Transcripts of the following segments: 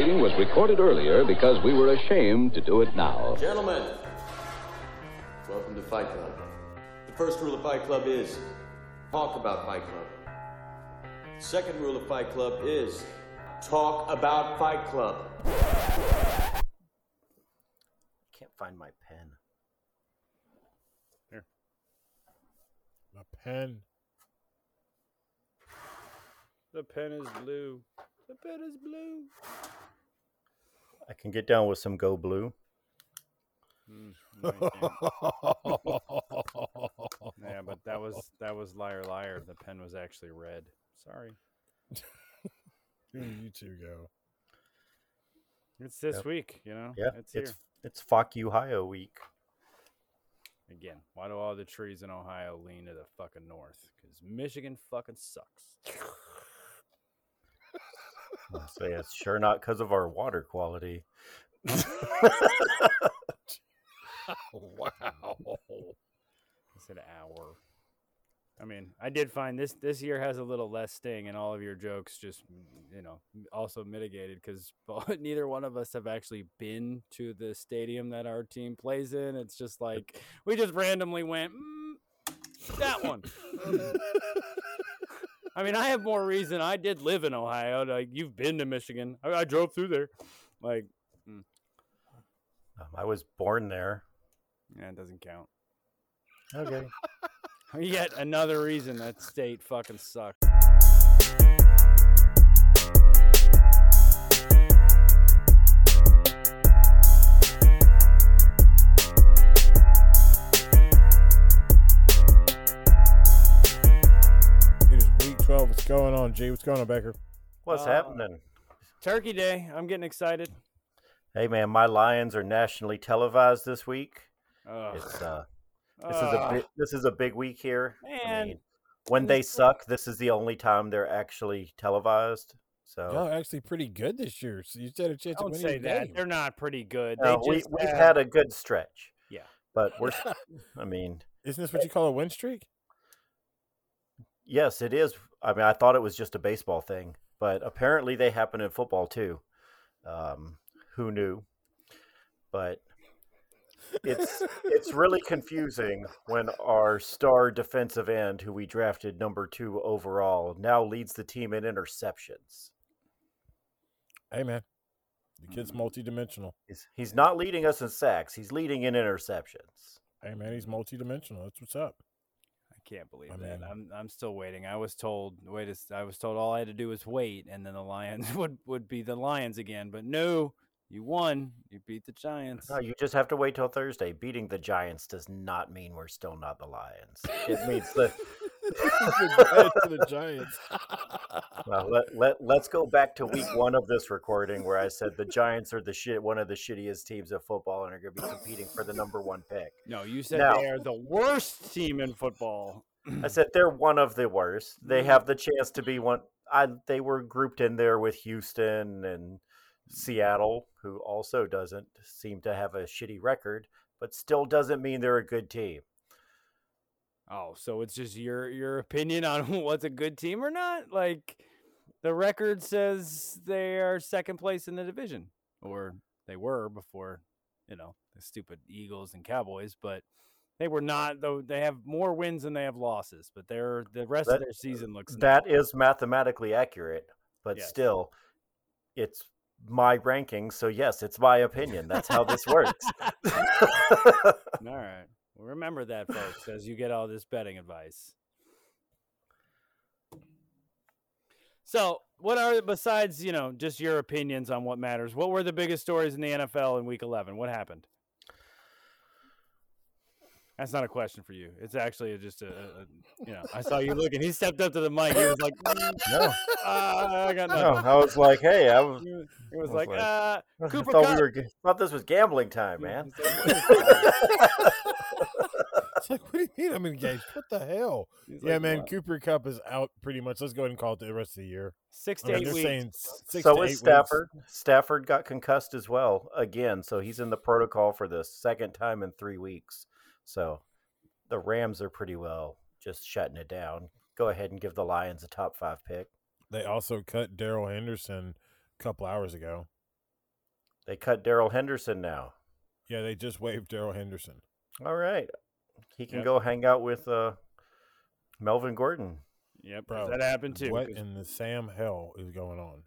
proceeding was recorded earlier because we were ashamed to do it now. Gentlemen, welcome to Fight Club. The first rule of Fight Club is talk about Fight Club. The Second rule of Fight Club is talk about Fight Club. I Can't find my pen. A pen. The pen is blue. The pen is blue. I can get down with some Go Blue. Mm, no, I can't. yeah, but that was that was liar liar. The pen was actually red. Sorry. Here you two go. It's this Yep. week, you know. Yeah, it's here it's it's Fuck You Ohio week. again. Why do all the trees in Ohio lean to the fucking north? Because Michigan fucking sucks. I'll say it's sure not because of our water quality. wow. I said hour. I mean, I did find this this year has a little less sting, and all of your jokes just, you know, also mitigated because neither one of us have actually been to the stadium that our team plays in. It's just like we just randomly went mm, that one. I mean, I have more reason. I did live in Ohio. Like you've been to Michigan. I, I drove through there. Like, Um, I was born there. yeah, it doesn't count. Okay. Yet another reason that state fucking sucks. Going on, G? What's going on, Becker? What's Uh, happening? Turkey Day. I'm getting excited. Hey man, my Lions are nationally televised this week. Ugh. It's uh this is a Ugh. big, this is a big week here. I mean, when they suck, this is the only time they're actually televised. So Y'all are actually pretty good this year. So you had a chance Don't to win say that. game. They're not pretty good. no, they we just we've have- had a good stretch. Yeah. But we're I mean, Isn't this what you call a win streak? yes, it is. I mean, I thought it was just a baseball thing, but apparently they happen in football too. Um, who knew? But it's it's really confusing when our star defensive end, who we drafted number two overall, now leads the team in interceptions. Hey, man. The kid's multidimensional. He's, he's not leading us in sacks; he's leading in interceptions. Hey, man, he's multidimensional. That's what's up. I can't believe I that. mean- I'm I'm still waiting. I was told wait. a s- I was told all I had to do was wait, and then the Lions would would be the Lions again. But no, you won. You beat the Giants. No, you just have to wait till Thursday. Beating the Giants does not mean we're still not the Lions. It means the the Giants the Giants. well, let, let let's go back to week one of this recording where I said the Giants are the shit one of the shittiest teams of football and are going to be competing for the number one pick. No, you said Now- they are the worst team in football. I said they're one of the worst. They mm-hmm. have the chance to be one. I they were grouped in there with Houston and Seattle, who also doesn't seem to have a shitty record, but still doesn't mean they're a good team. Oh, so it's just your your opinion on what's a good team or not? Like the record says they are second place in the division, or they were before, you know, the stupid Eagles and Cowboys, but they were not though they have more wins than they have losses, but they're the rest of their season looks That is mathematically accurate, but Yes. still, it's my ranking. So yes, it's my opinion. That's how this works. All right. Remember that, folks, as you get all this betting advice. So, what are besides you know just your opinions on what matters? What were the biggest stories in the NFL in Week 11? What happened? That's not a question for you. It's actually just a, a a- you know. I saw you looking. He stepped up to the mic. He was like, "Mm, no, uh, "I got no, nothing." I was like, hey, I was. He was- He was like, like, uh, I Cooper thought Kupp. we were. Thought this was gambling time, man. Like, "What It's like, what do you mean I'm engaged? What the hell? He's yeah, like, man, "What?" Cooper Kupp is out pretty much. Let's go ahead and call it the rest of the year. Six I to mean, eight weeks. saying six so to eight is weeks. Stafford. Stafford got concussed as well again, so he's in the protocol for the second time in three weeks. So the Rams are pretty well just shutting it down. Go ahead and give the Lions a top five pick. They also cut Darrell Henderson a couple hours ago. They cut Darrell Henderson now. Yeah, they just waived Darrell Henderson. All right. He can Yep. go hang out with uh, Melvin Gordon. Yep, Bro, that happened too. What in the Sam hell is going on?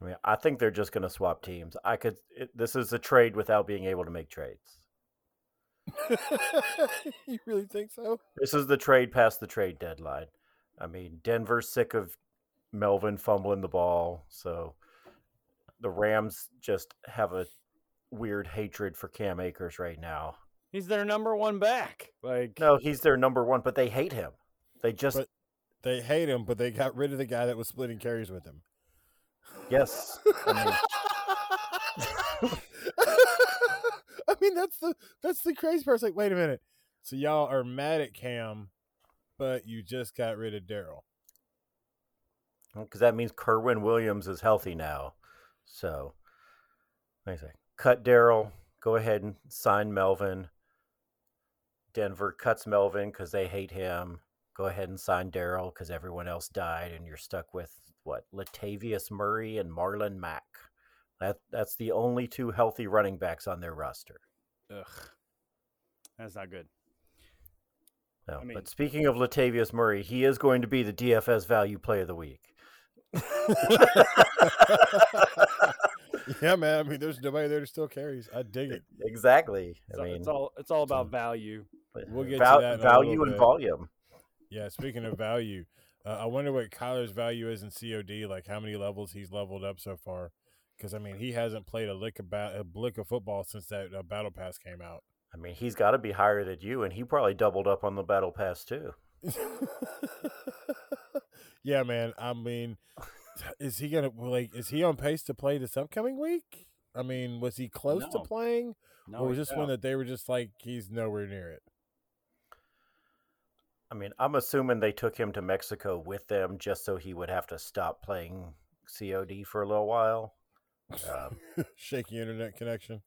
I mean, I think they're just going to swap teams. I could. It, this is a trade without being able to make trades. you really think so? This is the trade past the trade deadline. I mean, Denver's sick of Melvin fumbling the ball, so the Rams just have a weird hatred for Cam Akers right now. He's their number one back. Like No, he's their number one, but they hate him. They just But- They hate him, but they got rid of the guy that was splitting carries with him. yes. I mean, I mean, that's the that's the crazy part. It's like, wait a minute. So y'all are mad at Cam, but you just got rid of Darrell. because that means Kyren Williams is healthy now. So, do you say? Cut Darrell. Go ahead and sign Melvin. Denver cuts Melvin because they hate him. Go ahead and sign Darrell because everyone else died, and you're stuck with what Latavius Murray and Marlon Mack. That that's the only two healthy running backs on their roster. Ugh, that's not good. No, I mean- but speaking of Latavius Murray, he is going to be the DFS Value Play of the Week. yeah, man. I mean, there's nobody there to still carries. I dig it. Exactly. It's, I all, mean, it's all it's all about value. We'll get to that value and bit. volume. Yeah, speaking of value, uh, I wonder what Kyler's value is in COD. Like how many levels he's leveled up so far? Because I mean, he hasn't played a lick of ba- a blick of football since that uh, battle pass came out. I mean, he's got to be higher than you, and he probably doubled up on the battle pass too. yeah, man. I mean, is he gonna like? Is he on pace to play this upcoming week? I mean, was he close to playing, No, or was he's this one that they were just like he's nowhere near it? I mean, I'm assuming they took him to Mexico with them just so he would have to stop playing COD for a little while. Um, Shaky internet connection.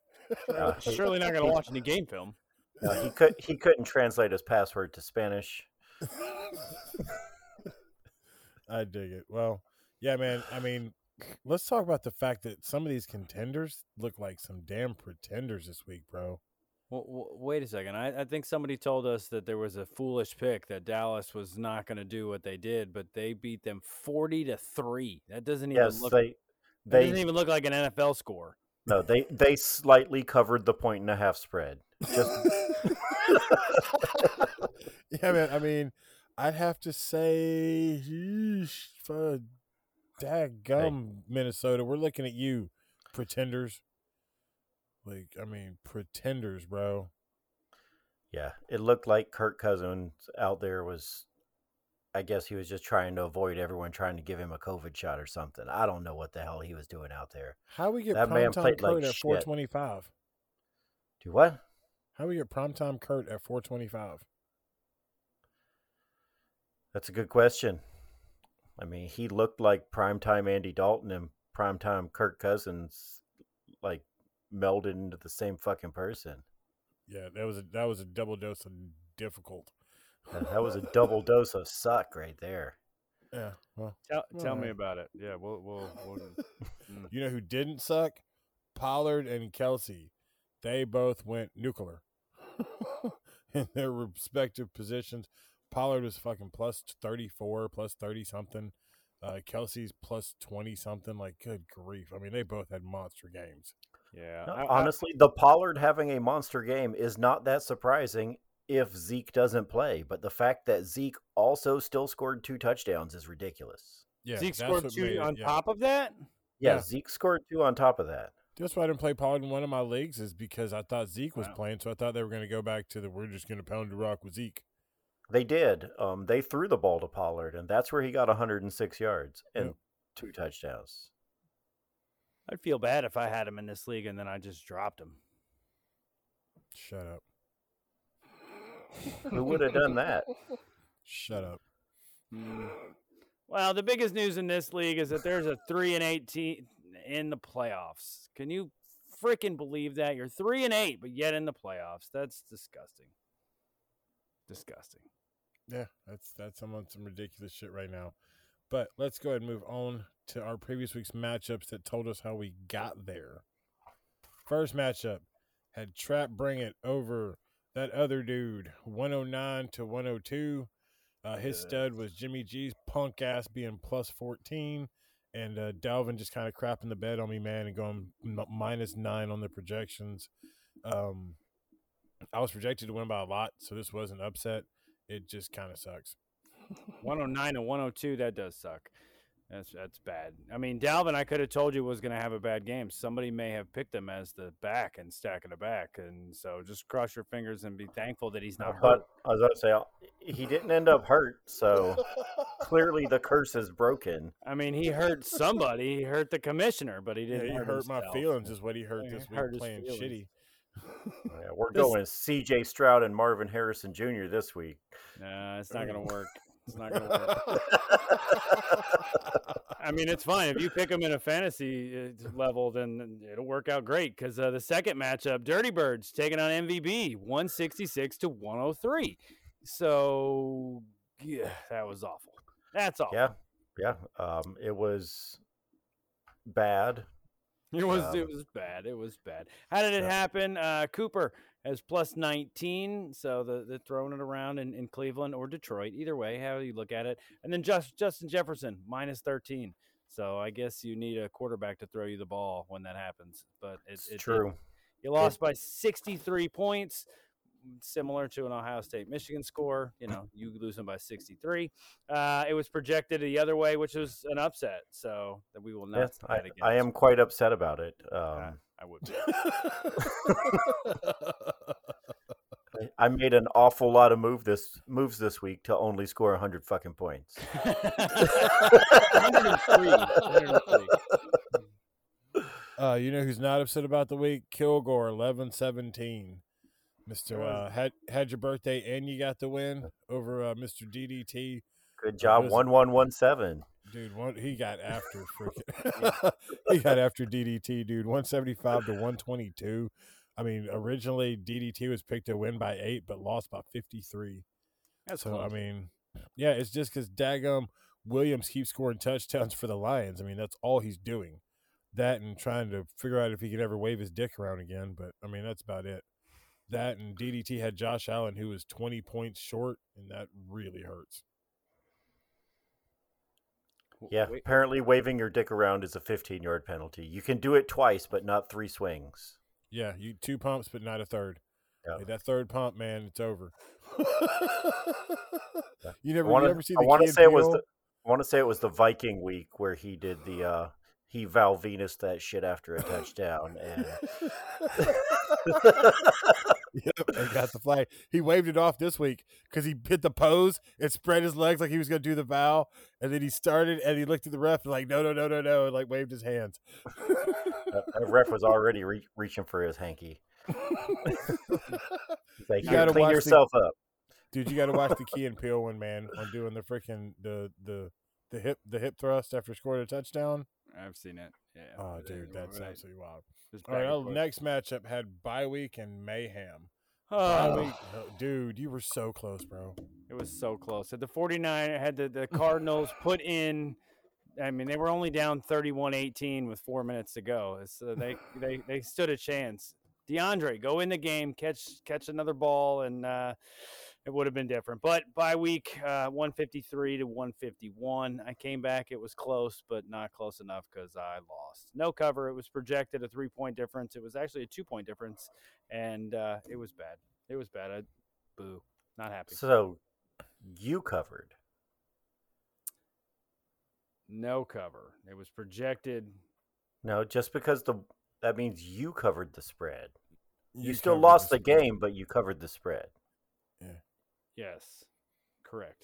uh, he, surely not going to watch any game film. uh, he could he couldn't translate his password to Spanish. I dig it. Well, yeah, man. I mean, let's talk about the fact that some of these contenders look like some damn pretenders this week, bro. Well, wait a second. I, I think somebody told us that there was a foolish pick that Dallas was not going to do what they did, but they beat them forty to three. That doesn't even Yes, look. they that they doesn't even look like an NFL score. no they they slightly covered the point and a half spread. Just yeah, man. I mean, I'd have to say, yeesh, for daggum Minnesota, we're looking at you, pretenders. Like, I mean, pretenders, bro. yeah, it looked like Kirk Cousins out there was. I guess he was just trying to avoid everyone trying to give him a COVID shot or something. I don't know what the hell he was doing out there. How we get That man primetime played like Kurt at 425? Do what? How we get prime time Kurt at 425? That's a good question. I mean, he looked like primetime Andy Dalton and primetime Kirk Cousins, like melded into the same fucking person. Yeah, that was a that was a double dose of difficult. That that was a double dose of suck right there. Yeah, well, Tell, tell me about it. Yeah, we'll we'll. we'll mm. you know who didn't suck? Pollard and Kelce. They both went nuclear in their respective positions. Pollard was fucking plus thirty four, plus thirty something. Uh, Kelce's plus twenty something. Like, good grief! I mean, they both had monster games. yeah. No, I- I- honestly, the Pollard having a monster game is not that surprising if Zeke doesn't play. But the fact that Zeke also still scored two touchdowns is ridiculous. Yeah, Zeke scored two made on yeah. top of that. Yeah, Yeah. Zeke scored two on top of that. That's why I didn't play Pollard in one of my leagues is because I thought Zeke was Wow. playing, so I thought they were going to go back to the we're just going to pound the rock with Zeke. They did. Um, they threw the ball to Pollard, and that's where he got 106 yards and Yep. two touchdowns. I'd feel bad if I had him in this league and then I just dropped him. Shut up. Who would have done that? Shut up. Mm. Well, the biggest news in this league is that there's a three and eighteen in the playoffs. Can you freaking believe that? You're three and eight, but yet in the playoffs. That's disgusting. Disgusting. Yeah, that's that's some some ridiculous shit right now. But let's go ahead and move on to our previous week's matchups that told us how we got there. First matchup had Trap bring it over that other dude, 109 to 102. Uh, his Yes. stud was Jimmy G's punk ass being plus 14. And uh, Dalvin just kind of crapping the bed on me, man, and going m- minus nine on the projections. Um, I was projected to win by a lot, so this was an upset. It just kind of sucks. 109 and 102, that does suck. That's that's bad. I mean, Dalvin, I could have told you was going to have a bad game. Somebody may have picked him as the back and stacking the back, and so just cross your fingers and be thankful that he's not hurt. But I was about to say uh, he didn't end up hurt, so clearly the curse is broken. I mean, he hurt somebody. He hurt the commissioner, but he didn't he hurt, hurt my feelings, is what he hurt Yeah, this he week playing feelings. shitty. Yeah, we're This- going C.J. Stroud and Marvin Harrison Jr. this week. Nah, it's not going to work. It's not going to work. I mean, it's fine if you pick them in a fantasy uh, level, then it'll work out great. Because uh, the second matchup, Dirty Birds taking on MVB, one sixty six to one hundred three. So yeah, that was awful. That's awful. yeah, yeah. Um, it was bad. It was Um, it was bad. It was bad. How did it happen? Uh, Cooper has plus nineteen, so the the throwing it around in, in Cleveland or Detroit, either way, how you look at it. And then just Justin Jefferson minus thirteen. So I guess you need a quarterback to throw you the ball when that happens. But it, It's it true. You lost by sixty three points, similar to an Ohio State Michigan score. You know, you lose them by sixty three. Uh, it was projected the other way, which was an upset. So that we will not. Yes, I, I am quite upset about it. Um, I would. I made an awful lot of move this moves this week to only score 100 fucking points. 103. 103. Uh, you know who's not upset about the week? Kilgore, eleven seventeen. Mr. Uh, had, had your birthday and you got the win over uh, Mr. DDT. Good uh, job, 1117. Dude, one, he got after freaking. he got after DDT, dude. 175 to 122. I mean, originally DDT was picked to win by eight, but lost by 53. That's So. I mean, yeah, it's just because Dagum Williams keeps scoring touchdowns for the Lions. I mean, that's all he's doing. That and trying to figure out if he could ever wave his dick around again. But, I mean, that's about it. That and DDT had Josh Allen, who was 20 points short, and that really hurts. Yeah, wait, apparently waving your dick around is a fifteen yard penalty. You can do it twice, but not three swings. Yeah, you two pumps, but not a third. Yeah. Hey, that third pump, man, it's over. you never, want you to. see I want to say it was. The, I want to say it was the Viking week where he did the. uh He Val Venis that shit after a touchdown, and yep, got the flag. He waved it off this week because he hit the pose and spread his legs like he was going to do the vow, and then he started and he looked at the ref and like, no, no, no, no, no, and like waved his hands. uh, ref was already re- reaching for his hanky. Like, You gotta clean watch the- yourself up. Dude, you got to watch the Key and Peele one, man, on doing the freaking the the the hip the hip thrust after scoring a touchdown. I've seen it. Yeah. Oh, dude, uh, that's right. absolutely wild. All right, our next matchup had bye week and mayhem. Oh, dude, you were so close, bro. it was so close. Had the 49 had the, the Cardinals put in I mean, they were only down 31-18 with 4 minutes to go. So they they they stood a chance. DeAndre, go in the game, catch catch another ball and uh it would have been different. But by week uh, 153 to 151, I came back. It was close, but not close enough because I lost. No cover. It was projected a three point difference. It was actually a two point difference, and uh, it was bad. It was bad. I, boo. Not happy. So you covered. no cover. It was projected. No, just because the that means you covered the spread. You, You still lost the spread. game, but you covered the spread. Yes, correct.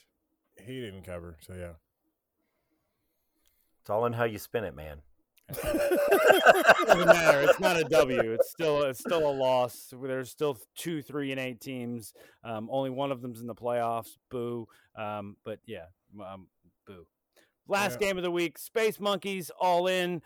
He didn't cover, so yeah. It's all in how you spin it, man. doesn't matter. It's not a W. It's still it's still a loss. There's still two, three, and eight teams. Um, only one of them's in the playoffs. Boo. Um, but yeah, um, boo. Last Yeah. game of the week: Space Monkeys all in.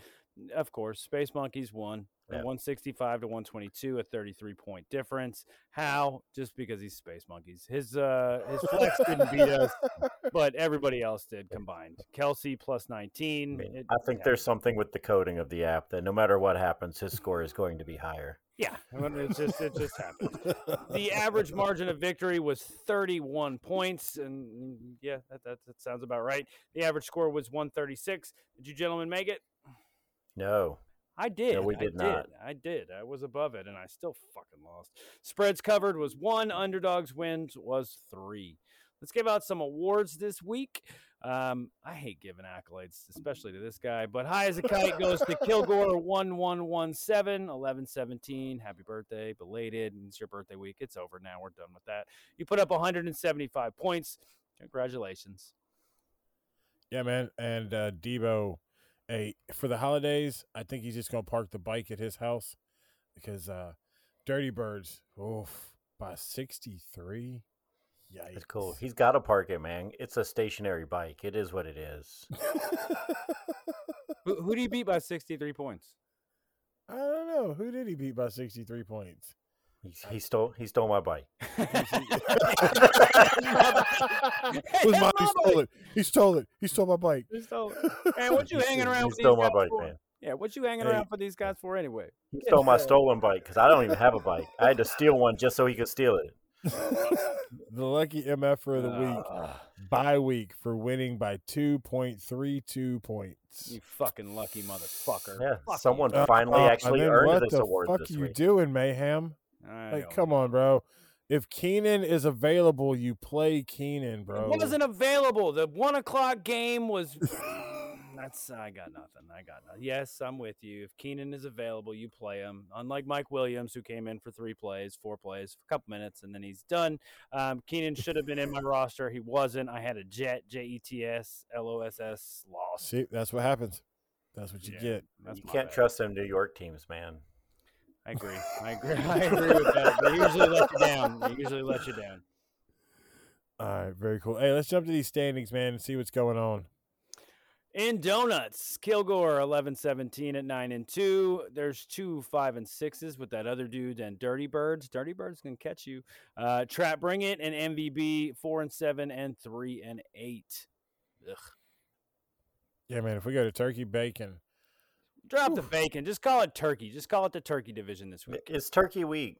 Of course, Space Monkeys won. Yeah. 165 to 122, a 33 point difference. How? Just because he's Space Monkeys. His uh his flex didn't beat us, but everybody else did combined. Kelce plus 19. I, mean, It- I think yeah. there's something with the coding of the app that no matter what happens, his score is going to be higher. Yeah, I mean, it's just it just happened. The average margin of victory was 31 points, and mm, yeah, that, that that sounds about right. The average score was 136. Did you gentlemen make it? No, I did. No, we I did not. I did. I was above it, and I still fucking lost. Spreads covered was one. Underdogs wins was three. Let's give out some awards this week. Um, I hate giving accolades, especially to this guy, but high as a kite goes to Kilgore 1117 1117. Happy birthday, belated. It's your birthday week. It's over now. We're done with that. You put up 175 points. Congratulations. Yeah, man. And uh, Debo, hey, for the holidays, I think he's just gonna park the bike at his house because uh, Dirty Birds, oof, by sixty three. Yikes! it's cool. He's got to park it, man. It's a stationary bike. It is what it is. Who, who do you beat by 63 points? I don't know who did he beat by sixty three points. He, he stole he stole my bike. It was mine. He stole it. He stole it. He stole my bike. He stole it. Man, what you hanging around He these stole my guys bike, for? man. Yeah, what you hanging Hey. around for these guys for anyway? He stole my stolen bike because I don't even have a bike. I had to steal one just so he could steal it. the lucky MF for the week, Ah. bye week for winning by two point three two points. You fucking lucky motherfucker. Yeah, Fuck someone Uh, finally uh, and actually then earned what this the award fuck this you week. doing, Mayhem? You. I Like, come know. on, bro. If Keenan is available, you play Keenan, bro. It wasn't available. The one o'clock game was. That's I got nothing. I got nothing. Yes, I'm with you. If Keenan is available, you play him. Unlike Mike Williams, who came in for three plays, four plays, a couple minutes, and then he's done. Um, Keenan should have been in my roster. He wasn't. I had a Jet, J E T S L O S S, lost. See, that's what happens. That's what you Yeah. get. You can't bad. trust them New York teams, man. I agree. I agree. I agree with that. They usually let you down. They usually let you down. All right, very cool. Hey, let's jump to these standings, man, and see what's going on. In donuts, Kilgore eleven seventeen at nine and two. There's two five and sixes with that other dude and Dirty Birds. Dirty Birds can catch you. Uh, Trap Bring It and MVB four and seven and three and eight. Ugh. Yeah, man. If we go to Turkey Bacon, Drop the bacon. Just call it turkey. Just call it the turkey division this week. It's Turkey Week,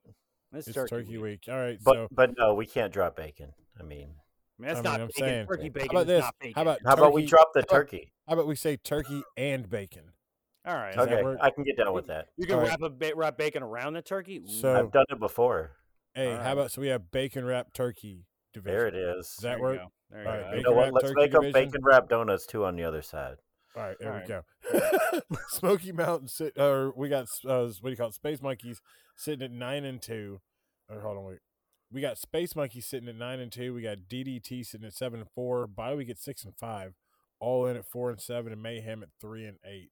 It's, it's turkey, Turkey, week. week. All right, but so but no, we can't drop bacon. I mean, I mean, that's I mean, not I'm bacon. saying- turkey How bacon about this? How about how about we drop the turkey? how about we say turkey and bacon? All right. Does Okay. I can get down with that. You can All right. wrap a ba- wrap bacon around the turkey. So- I've done it before. Hey, All how right. about so we have bacon wrap turkey division? There it is. Does There that you work? go. There you All right, go. You know what? Let's make them division? bacon wrap donuts too on the other side. All right, there All we go. Smoky Mountain sit, or we got uh, what do you call it? Space Monkeys sitting at nine and two. Or hold on, wait. We got Space Monkeys sitting at nine and two. We got DDT sitting at seven and four. Bye we get six and five. All in at four and seven, and Mayhem at three and eight.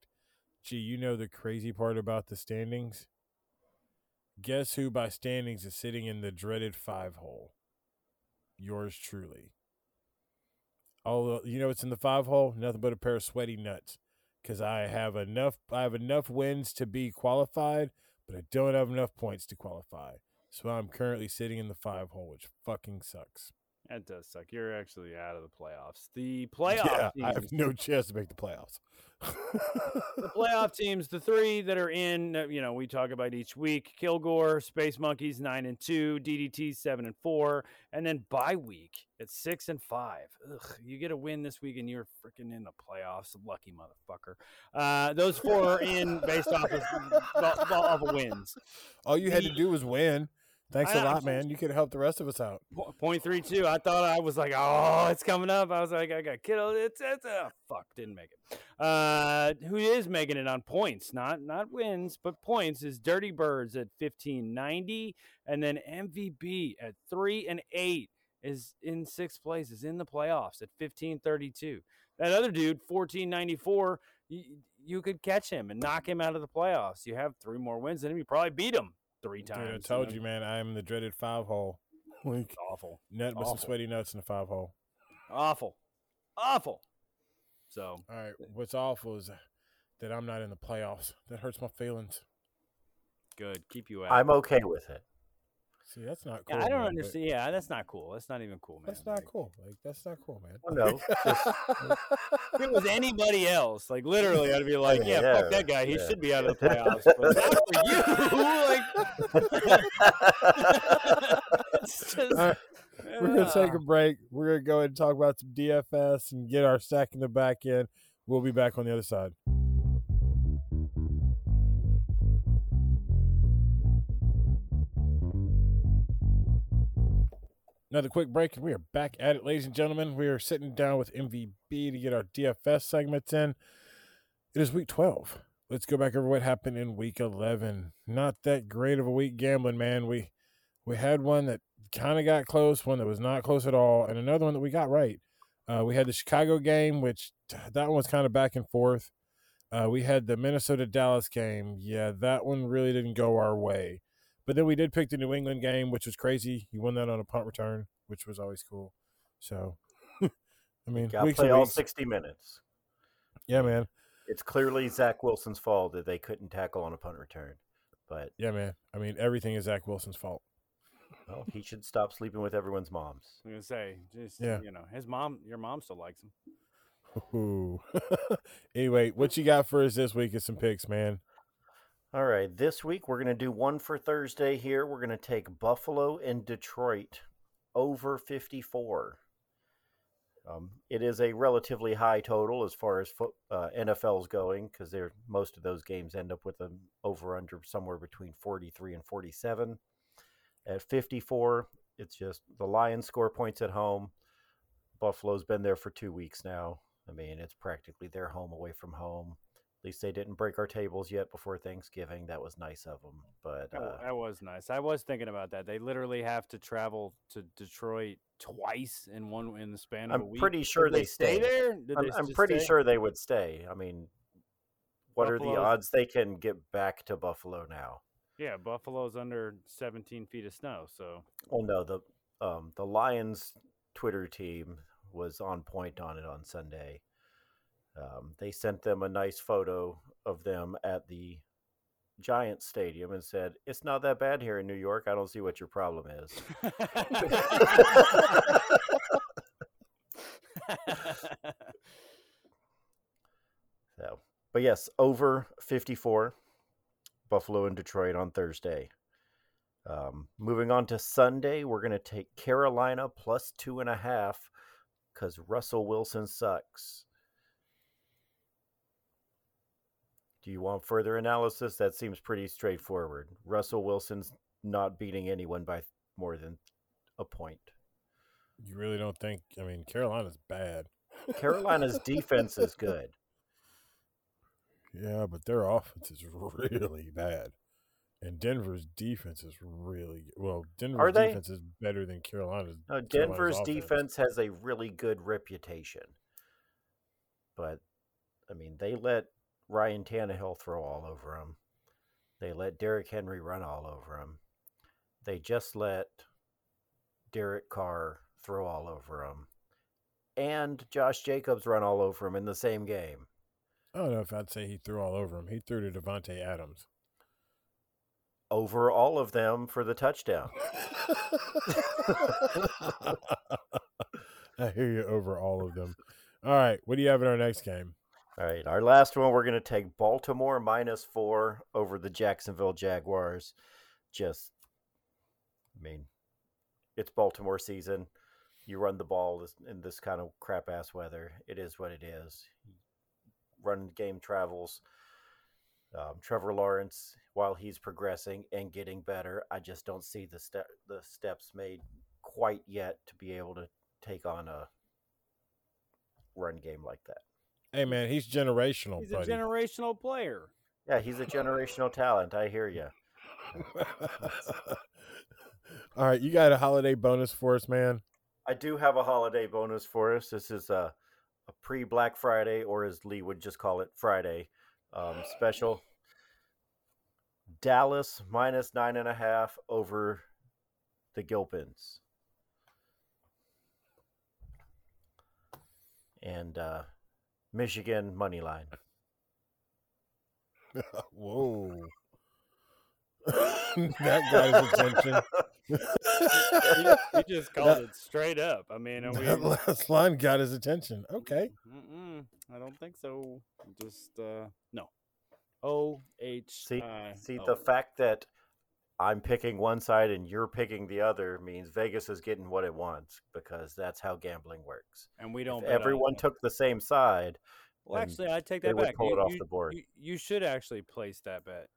Gee, you know the crazy part about the standings? Guess who by standings is sitting in the dreaded five hole? Yours truly. All you know, it's in the five hole. Nothing but a pair of sweaty nuts. Because I have enough. I have enough wins to be qualified, but I don't have enough points to qualify. So I'm currently sitting in the five hole, which fucking sucks. That does suck. You're actually out of the playoffs. The playoff yeah, teams, I have no chance to make the playoffs. the playoff teams, the three that are in, uh, you know, we talk about each week: Kilgore, Space Monkeys, nine and two, DDT, seven and four, and then bye week at six and five. Ugh, you get a win this week, and you're freaking in the playoffs. Lucky motherfucker. Uh, those four are in based off of, off of wins. All you had to do was win. Thanks I- a lot, I'm- man. You could help the rest of us out. Po- Point three two. I thought I was like, oh, it's coming up. I was like, I got killed. It's it's uh, fuck, didn't make it. Uh, who is making it on points? Not not wins, but points is Dirty Birds at fifteen ninety, and then MVB at three and eight is in sixth place, is in the playoffs at fifteen thirty two. That other dude, fourteen ninety four. You, you could catch him and knock him out of the playoffs. You have three more wins than him. You probably beat him three Dude, times. I and told then- you, man. I am the dreaded five hole. Like It's awful. nothing but some sweaty nuts in the five hole. Awful. Awful. So All right. What's awful is that I'm not in the playoffs. That hurts my feelings. Good. Keep you out. I'm okay with it. See, that's not cool. Yeah, I don't man, but understand. Yeah, that's not cool. That's not even cool, man. That's not Like, cool. Like that's not cool, man. Well, no, just- If it was anybody else, like literally, I'd be like, yeah, Yeah, fuck that guy. He yeah. should be out of the playoffs. But not for you. Like, it's just, All right, We're gonna take a break. We're gonna go ahead and talk about some DFS and get our stack in the back end. We'll be back on the other side. Another quick break, and we are back at it, ladies and gentlemen. We are sitting down with MVB to get our DFS segments in. It is week 12. Let's go back over what happened in week 11. Not that great of a week gambling, man. We we had one that kind of got close, one that was not close at all, and another one that we got right. Uh, we had the Chicago game, which that one was kind of back and forth. Uh, we had the Minnesota Dallas game. Yeah, that one really didn't go our way. But then we did pick the New England game, which was crazy. You won that on a punt return, which was always cool. So, I mean, Got to play all weeks. 60 minutes. Yeah, man. It's clearly Zach Wilson's fault that they couldn't tackle on a punt return. But Yeah, man. I mean, everything is Zach Wilson's fault. well, he should stop sleeping with everyone's moms. I'm gonna say, just Yeah. you know, his mom, your mom still likes him. Ooh. anyway, what you got for us this week is some picks, man. All right, this week we're going to do one for Thursday here. We're going to take Buffalo and Detroit over 54. Um, it is a relatively high total as far as uh, NFL's going because most of those games end up with an over under somewhere between 43 and 47. At 54, it's just the Lions score points at home. Buffalo's been there for two weeks now. I mean, it's practically their home away from home. At least they didn't break our tables yet before Thanksgiving. That was nice of them. But That, uh, that was nice. I was thinking about that. They literally have to travel to Detroit twice in one in the span of a I'm week. pretty Did sure they stay there. Did I'm, I'm pretty stay? sure they would stay. I mean, what are the odds they can get back to Buffalo now? Yeah, Buffalo's under 17 feet of snow, so Well, no, the um, the Lions Twitter team was on point on it on Sunday. Um, they sent them a nice photo of them at the Giants Stadium and said, "It's not that bad here in New York. I don't see what your problem is." So, but yes, over 54, Buffalo and Detroit on Thursday. Um, moving on to Sunday, we're going to take Carolina plus two and a half because Russell Wilson sucks. Do you want further analysis? That seems pretty straightforward. Russell Wilson's not beating anyone by more than a point. You really don't think? I mean, Carolina's bad. Carolina's defense is good. Yeah, but their offense is really bad, and Denver's defense is really well. Denver's defense is better than Carolina's. No, Denver's offense. defense has a really good reputation. But, I mean, they let Ryan Tannehill throw all over him. They let Derrick Henry run all over him. They just let Derek Carr throw all over him. And Josh Jacobs run all over him in the same game. I don't know if I'd say he threw all over him. He threw to Davante Adams. Over all of them for the touchdown. I hear you over all of them. All right, what do you have in our next game? All right, our last one, we're going to take Baltimore minus four over the Jacksonville Jaguars. Just, I mean, it's Baltimore season. You run the ball in this kind of crap ass weather. It is what it is. Run game travels. Um, Trevor Lawrence, while he's progressing and getting better, I just don't see the step the steps made quite yet to be able to take on a run game like that. Hey man, he's generational, He's a generational player. Yeah, he's a generational talent. I hear you. All right, you got a holiday bonus for us, man. I do have a holiday bonus for us. This is a, a pre Black Friday, or as Lee would just call it, Friday um, special. Dallas minus nine and a half over the Gilpins. And uh, Michigan money line. Whoa. that guy's attention. he just called it straight up. I mean, are we? that last line got his attention. Okay. Mm-mm, I don't think so. Just uh, no. O H See, see O. the fact that I'm picking one side and you're picking the other means Vegas is getting what it wants because that's how gambling works. and we don't. If bet everyone it. took the same side, Well, actually, I take they that would back. pull you, it off you- the board. You, you should actually place that bet.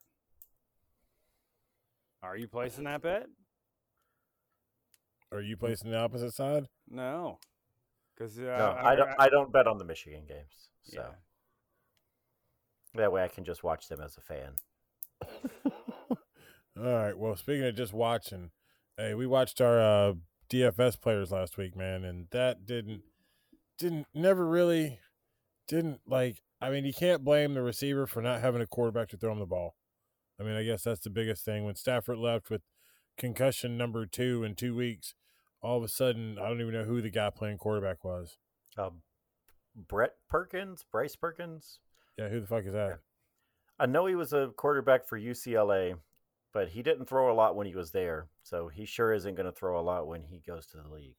Are you placing that bet? Are you placing the opposite side? No, because uh, no, I don't. I don't bet on the Michigan games, so yeah. that way I can just watch them as a fan. All right. Well, speaking of just watching, hey, we watched our uh, DFS players last week, man, and that didn't didn't never really didn't like. I mean, you can't blame the receiver for not having a quarterback to throw him the ball. I mean, I guess that's the biggest thing. When Stafford left with concussion number two in two weeks, all of a sudden, I don't even know who the guy playing quarterback was. Um, Brett Perkins, Bryce Perkins. Yeah, who the fuck is that? I know he was a quarterback for UCLA, but he didn't throw a lot when he was there. So he sure isn't going to throw a lot when he goes to the league.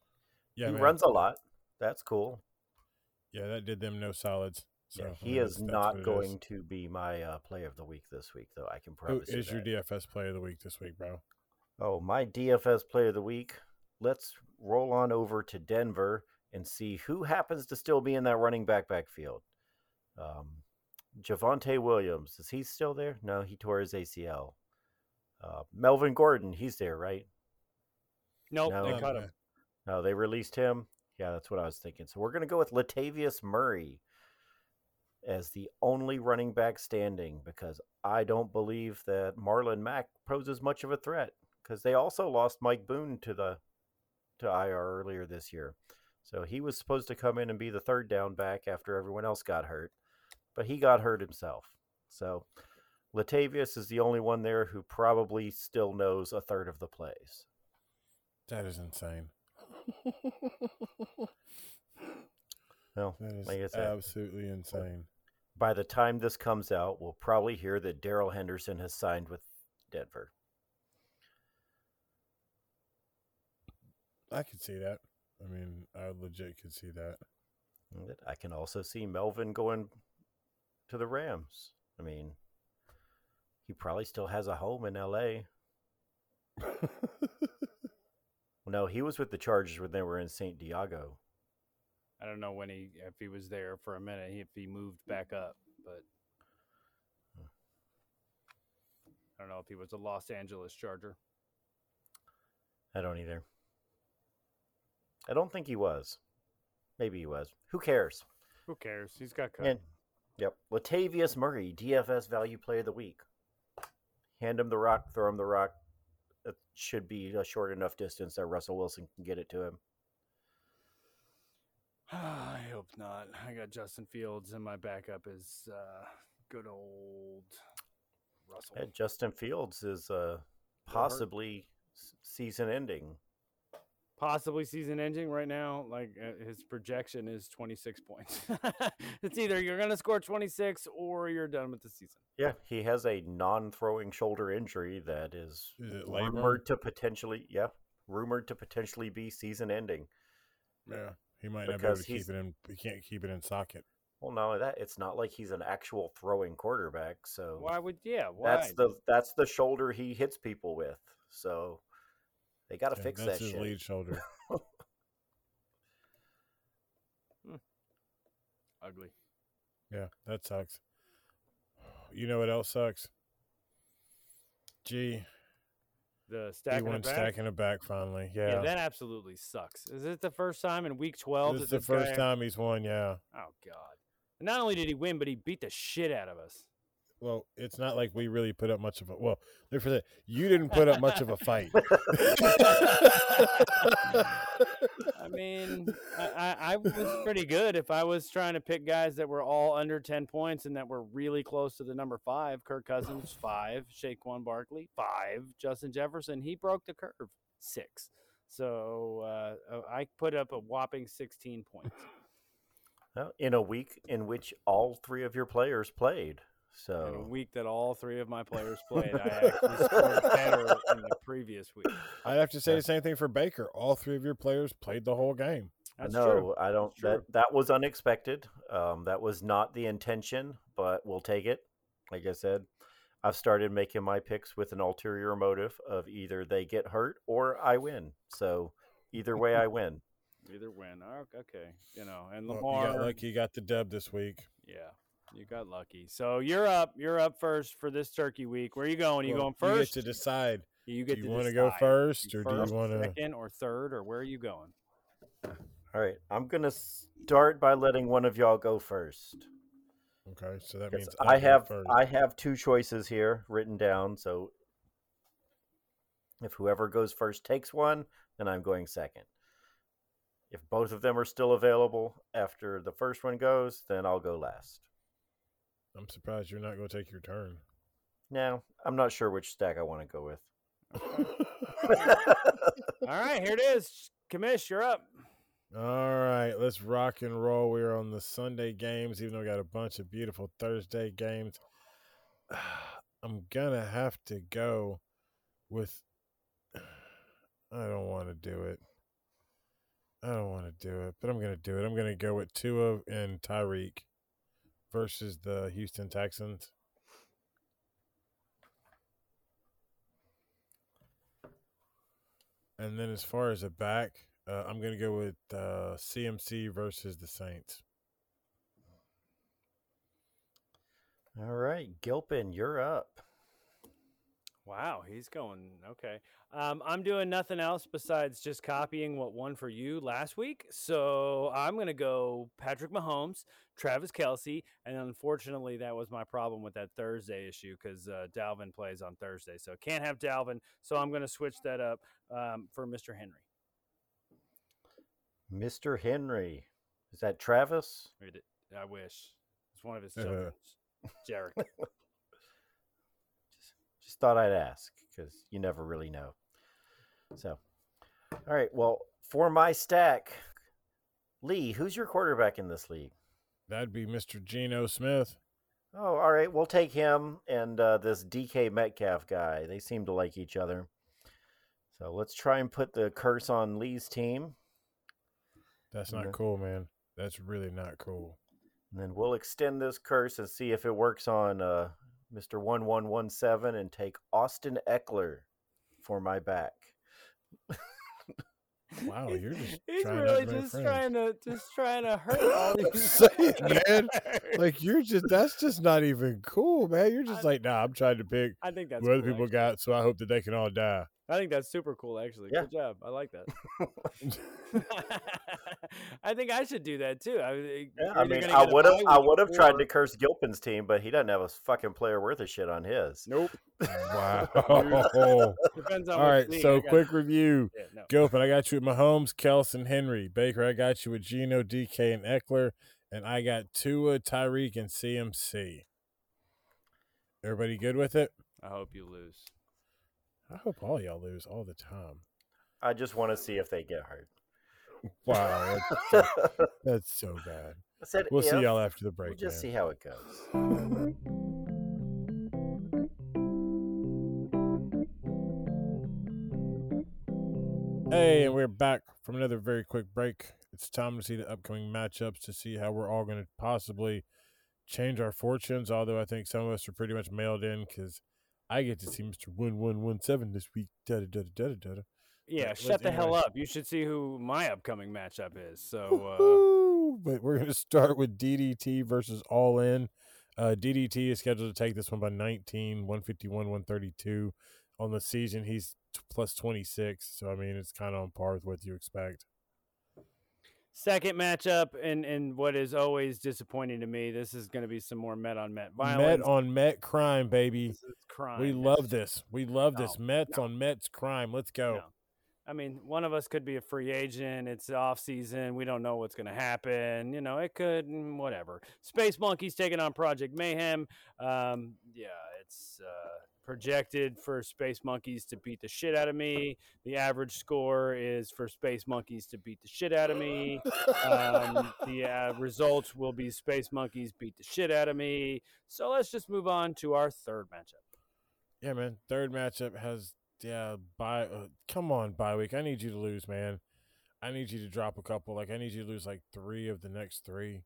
Yeah, he man. runs a lot. That's cool. Yeah, that did them no solids. So yeah, he is not going is. to be my uh, player of the week this week, though. I can Who promise you is your. DFS player of the week this week, bro? Oh, my DFS player of the week. Let's roll on over to Denver and see who happens to still be in that running back backfield. Um, Javonte Williams, is he still there? No, he tore his ACL. Uh, Melvin Gordon, he's there, right? Nope, No. they cut him. No, they released him. Yeah, that's what I was thinking. So we're going to go with Latavius Murray as the only running back standing because I don't believe that Marlon Mack poses much of a threat because they also lost Mike Boone to the to IR earlier this year. So he was supposed to come in and be the third down back after everyone else got hurt, but he got hurt himself. So Latavius is the only one there who probably still knows a third of the plays. That is insane. Well, That is like I said, absolutely insane. by the time this comes out, we'll probably hear that Darrell Henderson has signed with Denver. I could see that. I mean, I legit could see that. That I can also see Melvin going to the Rams. I mean, he probably still has a home in LA. No, he was with the Chargers when they were in St. Diego. I don't know when he if he was there for a minute, if he moved back up, but I don't know if he was a Los Angeles Charger. I don't either. I don't think he was. Maybe he was. Who cares? Who cares? He's got cut. And yep, Latavius Murray, DFS Value Play of the Week. Hand him the rock, throw him the rock. It should be a short enough distance that Russell Wilson can get it to him. I hope not. I got Justin Fields, and my backup is uh, good old Russell. And Justin Fields is uh, possibly season ending. Possibly season ending right now. Like uh, his projection is 26 points. it's either you're going to score 26 or you're done with the season. Yeah, he has a non-throwing shoulder injury that is, Is rumored to potentially, yeah, rumored to potentially be season ending. Yeah, he might not be able to keep it in. He can't keep it in socket. Well, no, that it's not like he's an actual throwing quarterback. So Why would yeah? Why? that's the that's the shoulder he hits people with. So they got to Yeah, fix that's that his shit. lead shoulder. Hmm. ugly. yeah, that sucks. You know what else sucks? Gee, The he stacking went it stacking it back finally. yeah. Yeah, that absolutely sucks. Is it the first time in Week 12 this is the this first guy- time he's won. Yeah. Oh God! And not only did he win, but he beat the shit out of us. Well, it's not like we really put up much of a. Well, look for that. You didn't put up much of a fight. I mean, I, I, I was pretty good if I was trying to pick guys that were all under 10 points and that were really close to the number five. Kirk Cousins, five. Saquon Barkley, five. Justin Jefferson, he broke the curve, six. So uh, uh, I put up a whopping 16 points. Well, in a week in which all three of your players played. So in a week that all three of my players played, I actually scored better in the previous week. I'd have to say the same thing for Baker. All three of your players played the whole game. That's no, true. I don't. True. That that was unexpected. Um, that was not the intention, but we'll take it. Like I said, I've started making my picks with an ulterior motive of either they get hurt or I win. So either way, I win. Either win. Oh, Okay, you know, and Well, Lamar. you got lucky. You got the dub this week. Yeah, you got lucky. So you're up. You're up first for this turkey week. Where are you going? Are you Well, going first? You get to decide. You Do get you to want to go first, or first, do you want to? second or third, or where are you going? All right, I'm gonna start by letting one of y'all go first. Okay, so that means I go have first. I have two choices here written down. So if whoever goes first takes one, then I'm going second. If both of them are still available after the first one goes, then I'll go last. I'm surprised you're not going to take your turn. No, I'm not sure which stack I want to go with. All right, here it is. Commish, you're up. All right, let's rock and roll. We're on the Sunday games, even though we got a bunch of beautiful Thursday games. I'm gonna have to go with. I don't want to do it. I don't want to do it, but I'm gonna do it. I'm gonna go with Tua and Tyreek versus the Houston Texans. And then as far as a back, uh, I'm going to go with uh, CMC versus the Saints. All right, Gilpin, you're up. Wow, he's going okay. Um, I'm doing nothing else besides just copying what won for you last week. So I'm gonna go Patrick Mahomes, Travis Kelce, and unfortunately that was my problem with that Thursday issue because uh, Dalvin plays on Thursday, so can't have Dalvin. So I'm gonna switch that up um, for Mr. Henry. Mr. Henry. Is that Travis? I wish it's one of his Uh-huh. children, Jarek. Thought I'd ask because you never really know. So, all right. Well, for my stack, Lee, who's your quarterback in this league? That'd be Mr. Geno Smith. Oh, all right. We'll take him and uh, this DK Metcalf guy. They seem to like each other. So let's try and put the curse on Lee's team. That's not cool, man. That's really not cool. And then we'll extend this curse and see if it works on uh, Mr. 1117 and take Austin Ekeler for my back. Wow, you're just he's trying really to just friends. trying to just trying to hurt all these saying, man. Like you're just that's just not even cool, man. You're just I- like, nah, I'm trying to pick I think that's what other people actually. got, so I hope that they can all die. I think that's super cool, actually. Yeah. Good job. I like that. I think I should do that too. I, eh, Yeah, I mean, I would have, I would have tried to curse Gilpin's team, but he doesn't have a fucking player worth of shit on his. Nope. Wow. Depends on all which right, league I so got. quick review. Yeah, no. Gilpin, I got you with Mahomes, Kelson, Henry. Baker, I got you with Geno, DK, and Ekeler. And I got Tua, Tyreek, and CMC. Everybody good with it? I hope you lose. I hope all y'all lose all the time. I just want to see if they get hurt. Wow, that's, so, that's so bad. Said We'll see y'all after the break. We'll just man. see how it goes. Hey, and we're back from another very quick break. It's time to see the upcoming matchups to see how we're all going to possibly change our fortunes. Although I think some of us are pretty much mailed in because I get to see Mister One One One Seven this week. Da da da da da da. Yeah, let's- shut the hell up. You should see who my upcoming matchup is. So uh! But we're going to start with DDT versus All In. Uh, DDT is scheduled to take this one by 19, 151, 132. On the season, he's t- plus 26. So, I mean, it's kind of on par with what you expect. Second matchup, and and what is always disappointing to me, this is going to be some more Met on Met violence. Met on Met crime, baby. Crime. We love this. We love this. No, Mets no. on Mets crime. Let's go. No. I mean, one of us could be a free agent. It's off season. We don't know what's going to happen. You know, it could, mm, whatever. Space Monkeys taking on Project Mayhem. Um, yeah, it's uh, projected for Space Monkeys to beat the shit out of me. The average score is for Space Monkeys to beat the shit out of me. Um, the uh, results will be Space Monkeys beat the shit out of me. So let's just move on to our third matchup. Yeah, man. Third matchup has yeah. By Uh, come on, bye week. I need you to lose, man. I need you to drop a couple. Like I need you to lose like three of the next three.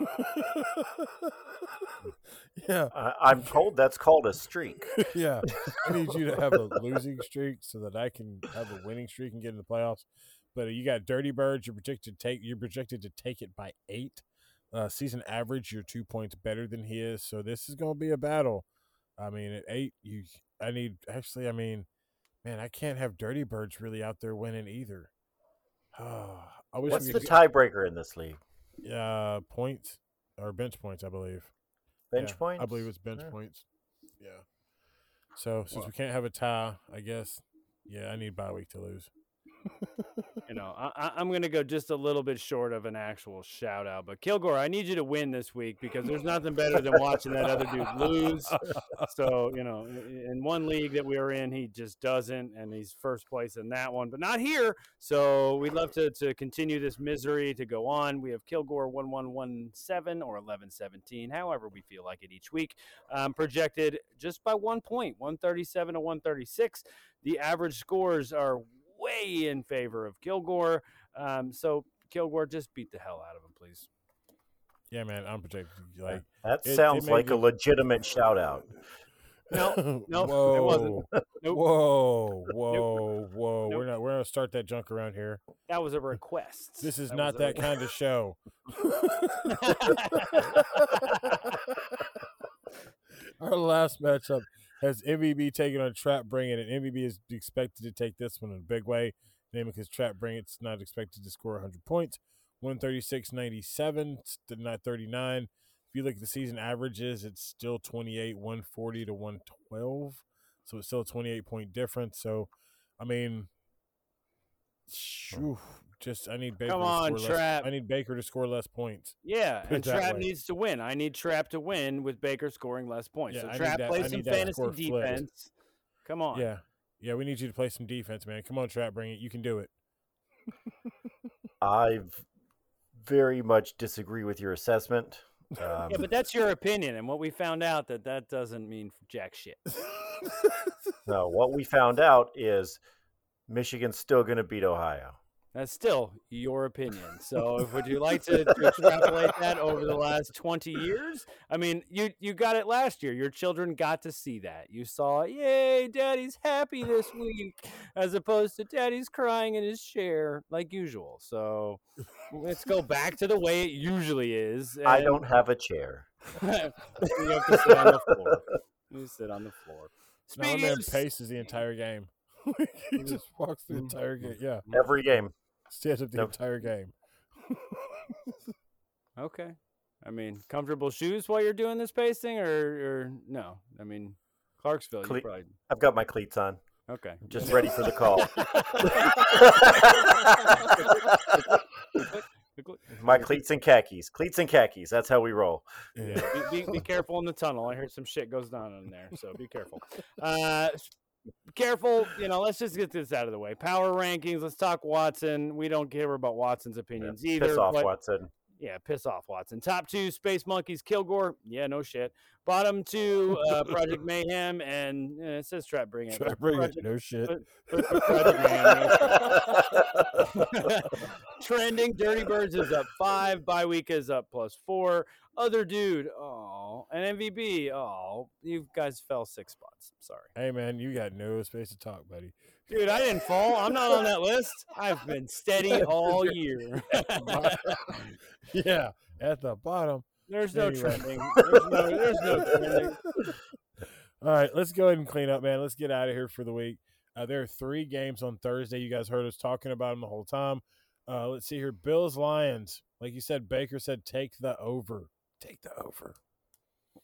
yeah, I, I'm told that's called a streak. yeah. I need you to have a losing streak so that I can have a winning streak and get in the playoffs. But you got Dirty Birds. You're projected to take. You're projected to take it by eight. Uh, season average, you're two points better than he is. So this is going to be a battle. I mean, at eight, you. I need actually. I mean, man, I can't have Dirty Birds really out there winning either. Oh, I wish What's the tiebreaker in this league? Uh points or bench points, I believe. Bench Yeah, points? I believe it's bench Yeah. points. Yeah. So since we can't have a tie, I guess yeah, I need bye week to lose. You know, I, I'm going to go just a little bit short of an actual shout out, but Kilgore, I need you to win this week because there's nothing better than watching that other dude lose. So, you know, in one league that we are in, he just doesn't, and he's first place in that one, but not here. So we'd love to, to continue this misery to go on. We have Kilgore 1117 or 1117, however we feel like it each week, um, projected just by one point, 137 to 136. The average scores are way in favor of Kilgore. Um, so Kilgore, just beat the hell out of him, please. Yeah, man, I'm projected like That it- it sounds may like be- a legitimate shout out. No, no, whoa, it wasn't. Nope. Whoa, whoa, whoa! Nope. We're not. We're gonna start that junk around here. That was a request. This is That not was a that kind of show. Our last matchup has MVB taken on Trap Bring It, and MVB is expected to take this one in a big way. Namely, because Trap Bring It's not expected to score 100 points. 136.97, it's the- not 39. If you look at the season averages, it's still 28, 140 to 112. So it's still a 28 point difference. So, I mean, hmm. shoo, just I need Baker Come to on, score Trap. less. I need Baker to score less points. yeah, Put and Trap way. needs to win. I need Trap to win with Baker scoring less points. Yeah, so I Trap that- play I some fantasy score flipped. defense. Come on. Yeah. Yeah, we need you to play some defense, man. Come on, Trap, bring it. You can do it. I very much disagree with your assessment. Um, Yeah, but that's your opinion, and what we found out that that doesn't mean jack shit. no, what we found out is Michigan's still going to beat Ohio. That's still your opinion. So, would you like to, to extrapolate that over the last twenty years? I mean, you you got it last year. Your children got to see that. You saw, yay, Daddy's happy this week, as opposed to Daddy's crying in his chair like usual. So, let's go back to the way it usually is. I don't have a chair. you have to sit on the floor. You sit on the floor. No, my Speaking man of- paces the entire game. he mm-hmm. just walks the entire game. Yeah. Every game. Stands of the Nope. entire game. Okay. I mean, comfortable shoes while you're doing this pacing, or, or no? I mean, Clarksville, Cle- probably I've got my cleats on. okay. Just ready for the call. my cleats and khakis. Cleats and khakis. That's how we roll. Yeah. be, be, be careful in the tunnel. I heard some shit goes down in there, so be careful. Uh, s- careful. You know, let's just get this out of the way. Power rankings. Let's talk Watson. We don't care about Watson's opinions either. Piss off, but- Watson. Yeah, piss off, Watson. Top two, Space Monkeys, Kilgore. Yeah, no shit. Bottom two, uh, Project Mayhem, and uh, it says Trap Bring It. Try but to bring it. No shit. but- but- but Project Mayhem, no shit. Trending, Dirty Birds is up five. Bye week is up plus four. Other dude, oh, and MVP. oh, you guys fell six spots. I'm sorry, Hey, man, you got no space to talk, buddy. dude. I didn't fall. I'm not on that list. I've been steady all year. yeah. At the bottom. There's no Anyway. trending. There's no, there's no trending. All right, let's go ahead and clean up, man. Let's get out of here for the week. Uh, there are three games on Thursday. You guys heard us talking about them the whole time. Uh, let's see here. Bills Lions. Like you said, Baker said, take the over. Take the over.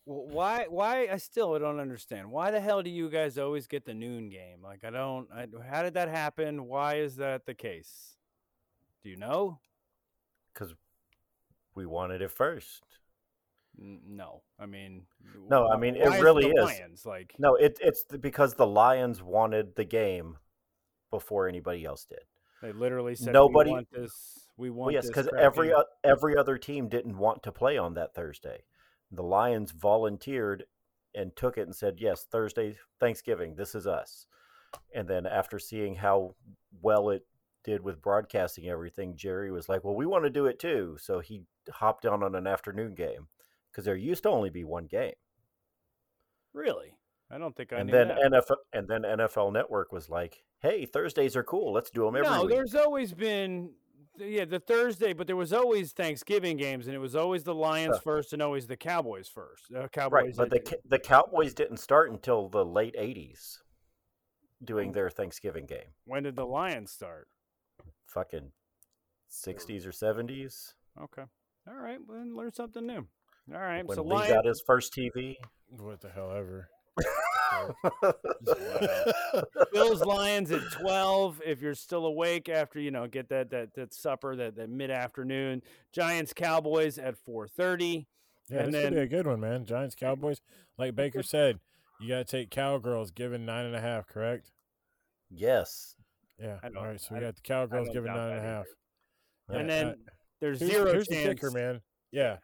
Well, why? Why? I still don't understand. Why the hell do you guys always get the noon game? Like, I don't. I, how did that happen? Why is that the case? Do you know? Because we wanted it first. No, I mean, No, I mean, it really the is. Lions, like, No, it, it's th- because the Lions wanted the game before anybody else did. they literally said, nobody- "We want this. We want Well, yes, because every game." o- every other team didn't want to play on that Thursday. The Lions volunteered and took it and said, "Yes, Thursday, Thanksgiving, this is us." And then after seeing how well it did with broadcasting everything, Jerry was like, "Well, we want to do it too." So he hopped down on an afternoon game because there used to only be one game. really. I don't think I and then that. NFL and then NFL Network was like, "Hey, Thursdays are cool. Let's do them every no, week." there's always been yeah the Thursday, but there was always Thanksgiving games, and it was always the Lions Huh. first and always the Cowboys first. Uh, Cowboys, Right, but the the Cowboys didn't start until the late '80s, doing their Thanksgiving game. when did the Lions start? Fucking '60s or '70s Okay, all right, well, then learn something new. All right, when so Lee Lions, got his first TV. What the hell ever. Bills Lions at twelve. If you're still awake after you know get that that that supper that that mid afternoon. Giants Cowboys at four thirty. Yeah, And this could be a good one, man. Giants, Cowboys. Like Baker said, you got to take Cowgirls given nine and a half, correct? yes, Yeah. All right, so we I- got the Cowgirls don't given doubt nine and either. And Yeah, then there's here's, zero here's the kicker, man. Yeah.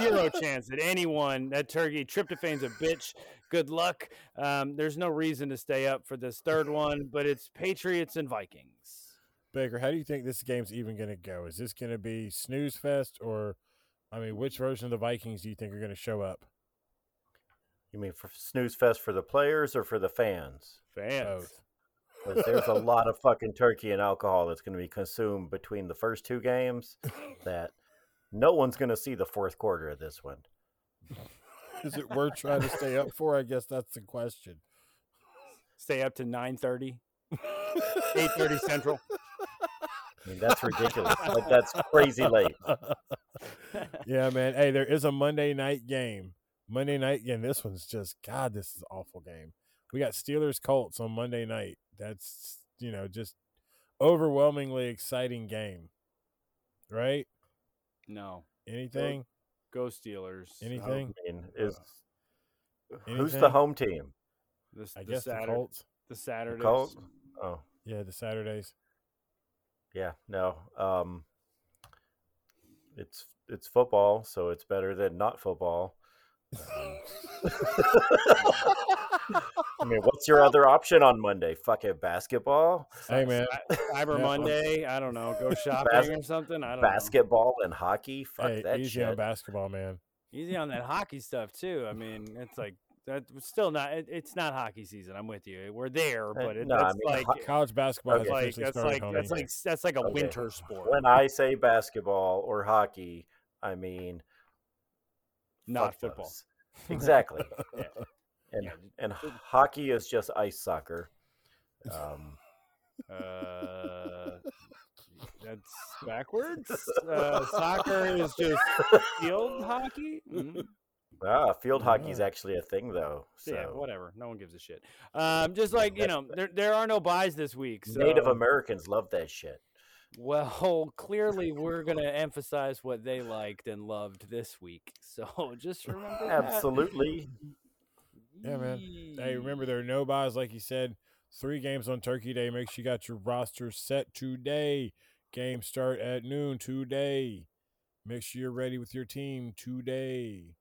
Zero chance that anyone that turkey tryptophan's a bitch. Good luck. Um, there's no reason to stay up for this third one, but it's Patriots and Vikings. Baker, how do you think this game's even going to go? Is this going to be snooze fest or, I mean, which version of the Vikings do you think are going to show up? you mean for snooze fest for the players or for the fans? Fans. Both. 'Cause there's a lot of fucking turkey and alcohol that's going to be consumed between the first two games. That no one's going to see the fourth quarter of this one. Is it worth trying to stay up for? I guess that's the question. Stay up to 9:30, 8:30 Central. I mean, that's ridiculous. like, that's crazy late. yeah, man. Hey, there is a Monday night game. Monday night game. This one's just God. This is an awful game. We got Steelers Colts on Monday night. That's you know just overwhelmingly exciting game, right? No, Anything? go Steelers. Anything? I mean, is who's Anything? the home team? This, I the guess the Colts. the Saturdays. Colts? Oh, Yeah, the Saturdays. yeah, no. Um, it's it's football, so it's better than not football. I mean, what's your other option on Monday? Fucking basketball, Hey, man. Cyber Yeah. Monday. I don't know. Go shopping Bas- or something. I don't know. basketball and hockey. Fuck Hey, that easy shit. on basketball, man. Easy on that hockey stuff too. I mean, it's like that's still not. It, it's not hockey season. I'm with you. We're there, but it, no, I mean, like ho- College basketball Okay. like that's started, like that's like that's like a Okay. winter sport, when I say basketball or hockey, I mean not fuck football. those. Exactly. Yeah. And Yeah. and hockey is just ice soccer. Um, Uh, that's backwards. Uh, soccer is just field hockey. Mhm. ah, field hockey is actually a thing, though. So Yeah, whatever. No one gives a shit. Um, just like you know, there there are no buys this week. So, Native Americans love that shit. Well, clearly we're gonna emphasize what they liked and loved this week. So just remember that. Absolutely. Yeah, man. Hey, remember there are no buys, like you said. Three games on Turkey Day. Make sure you got your roster set today. Games start at noon today. Make sure you're ready with your team today.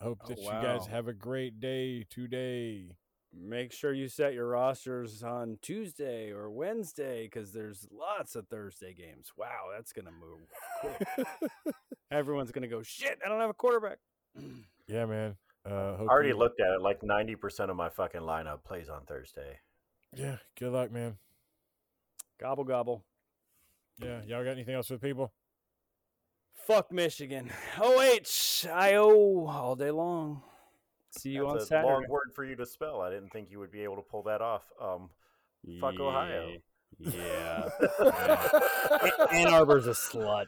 I hope Oh, that you guys have a great day today. Make sure you set your rosters on Tuesday or Wednesday because there's lots of Thursday games. Wow, that's gonna move quick. Everyone's gonna go shit. I don't have a quarterback. yeah, man. Uh, I already you- looked at it. Like ninety percent of my fucking lineup plays on Thursday. Yeah, good luck, man. Gobble gobble. Yeah, y'all got anything else for the people? Fuck Michigan. OH IO all day long. See you on That's a Saturday. long word for you to spell. I didn't think you would be able to pull that off. Um, fuck Ohio. Yeah. Ann Arbor's a slut.